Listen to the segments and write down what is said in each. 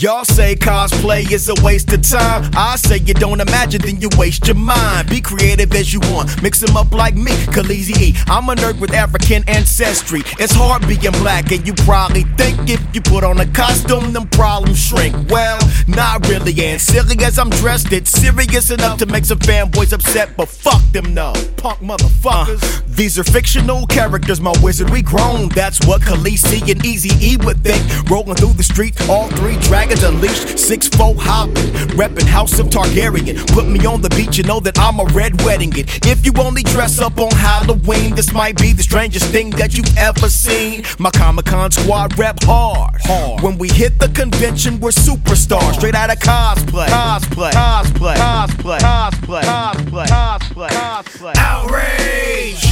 Y'all say cosplay is a waste of time. I say you don't imagine, then you waste your mind. Be creative as you want, mix them up like me, Khaleesi E. I'm a nerd with African ancestry. It's hard being black, and you probably think if you put on a costume, them problems shrink. Well, not really, and silly as I'm dressed, it's serious enough to make some fanboys upset, but fuck them, no. Punk motherfuckers. Uh, these are fictional characters, my wizard, we grown. That's what Khaleesi and Easy E would think. Rolling through the street, all three dragons unleashed, six four hopping, reppin' House of Targaryen. Put me on the beach, you know that I'm a red wedding it. If you only dress up on Halloween, this might be the strangest thing that you've ever seen. My Comic Con squad rep hard. hard. When we hit the convention, we're superstars, straight out of cosplay. Cosplay, cosplay, cosplay, cosplay, cosplay, cosplay, cosplay. Outrage!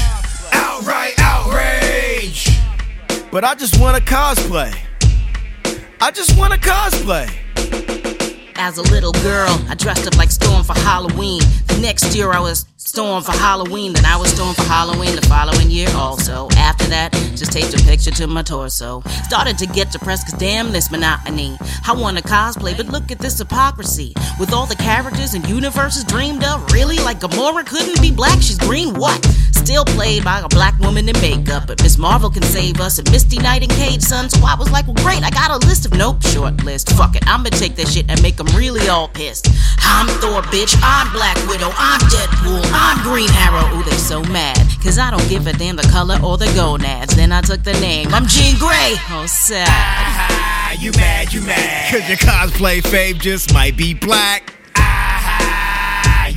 Outright outrage! But I just want to cosplay. I just want to cosplay. As a little girl, I dressed up like Storm for Halloween. The next year, I was Storm for Halloween. Then I was Storm for Halloween the following year, also. After that, just taped a picture to my torso. Started to get depressed, cause damn this monotony. I wanna cosplay, but look at this hypocrisy. With all the characters and universes dreamed of, really? Like Gamora couldn't be black, she's green, what? Still played by a black woman in makeup, but Miss Marvel can save us, and Misty Knight and Cage, son. So I was like, well, great, I got a list of nope, short list. Fuck it, I'ma take that shit and make them really all pissed. I'm Thor, bitch, I'm Black Widow, I'm Deadpool, I'm Green Arrow. Ooh, they so mad, cause I don't give a damn the color or the gonads. Then I took the name, I'm Jean Grey. Oh, sad. Ah, you mad, you mad. Cause your cosplay fave just might be black.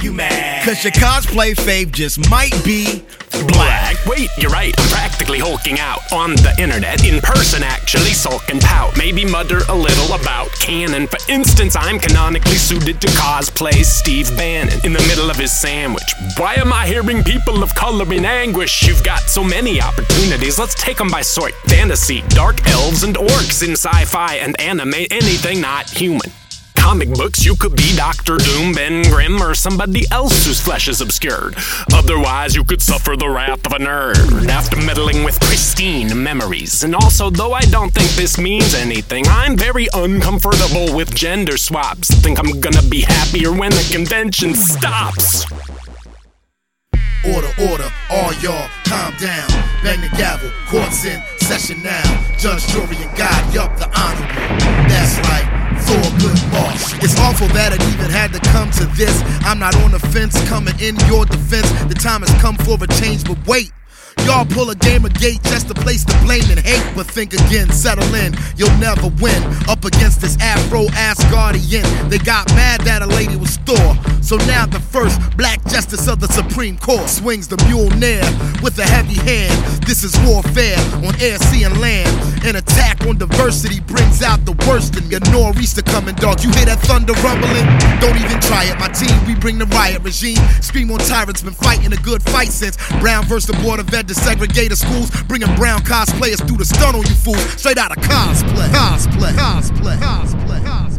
You mad. Cause your cosplay fave just might be black. Wait, you're right. I'm practically hulking out on the internet. In person, actually, sulk and pout. Maybe mutter a little about canon. For instance, I'm canonically suited to cosplay Steve Bannon in the middle of his sandwich. Why am I hearing people of color in anguish? You've got so many opportunities. Let's take them by sort. Fantasy, dark elves, and orcs in sci fi and anime, anything not human comic books, you could be Doctor Doom, Ben Grimm, or somebody else whose flesh is obscured. Otherwise, you could suffer the wrath of a nerd after meddling with pristine memories. And also, though I don't think this means anything, I'm very uncomfortable with gender swaps. Think I'm gonna be happier when the convention stops. Order, order, all y'all, calm down. Bang the gavel, court's in session now. Judge, jury, and God, yup, the honorable. That's right, Thurgood boss. It's awful that it even had to come to this. I'm not on the fence, coming in your defense. The time has come for a change, but wait. Y'all pull a Gamergate just to place the blame and hate. But think again, settle in, you'll never win. Up against this afro ass guardian, They got mad that a lady was Thor. So now the first black justice of the Supreme Court swings the Mjolnir with a heavy hand. This is warfare on air, sea, and land. An attack on diversity brings out the worst in your nor'easter coming, dog. You hear that thunder rumbling? Don't even try it. My team, we bring the riot regime. Scream on tyrants, been fighting a good fight since Brown versus the Board of Ed desegregated schools, bringing brown cosplayers through the stun on you fools. Straight out of cosplay, cosplay, cosplay, cosplay, cosplay.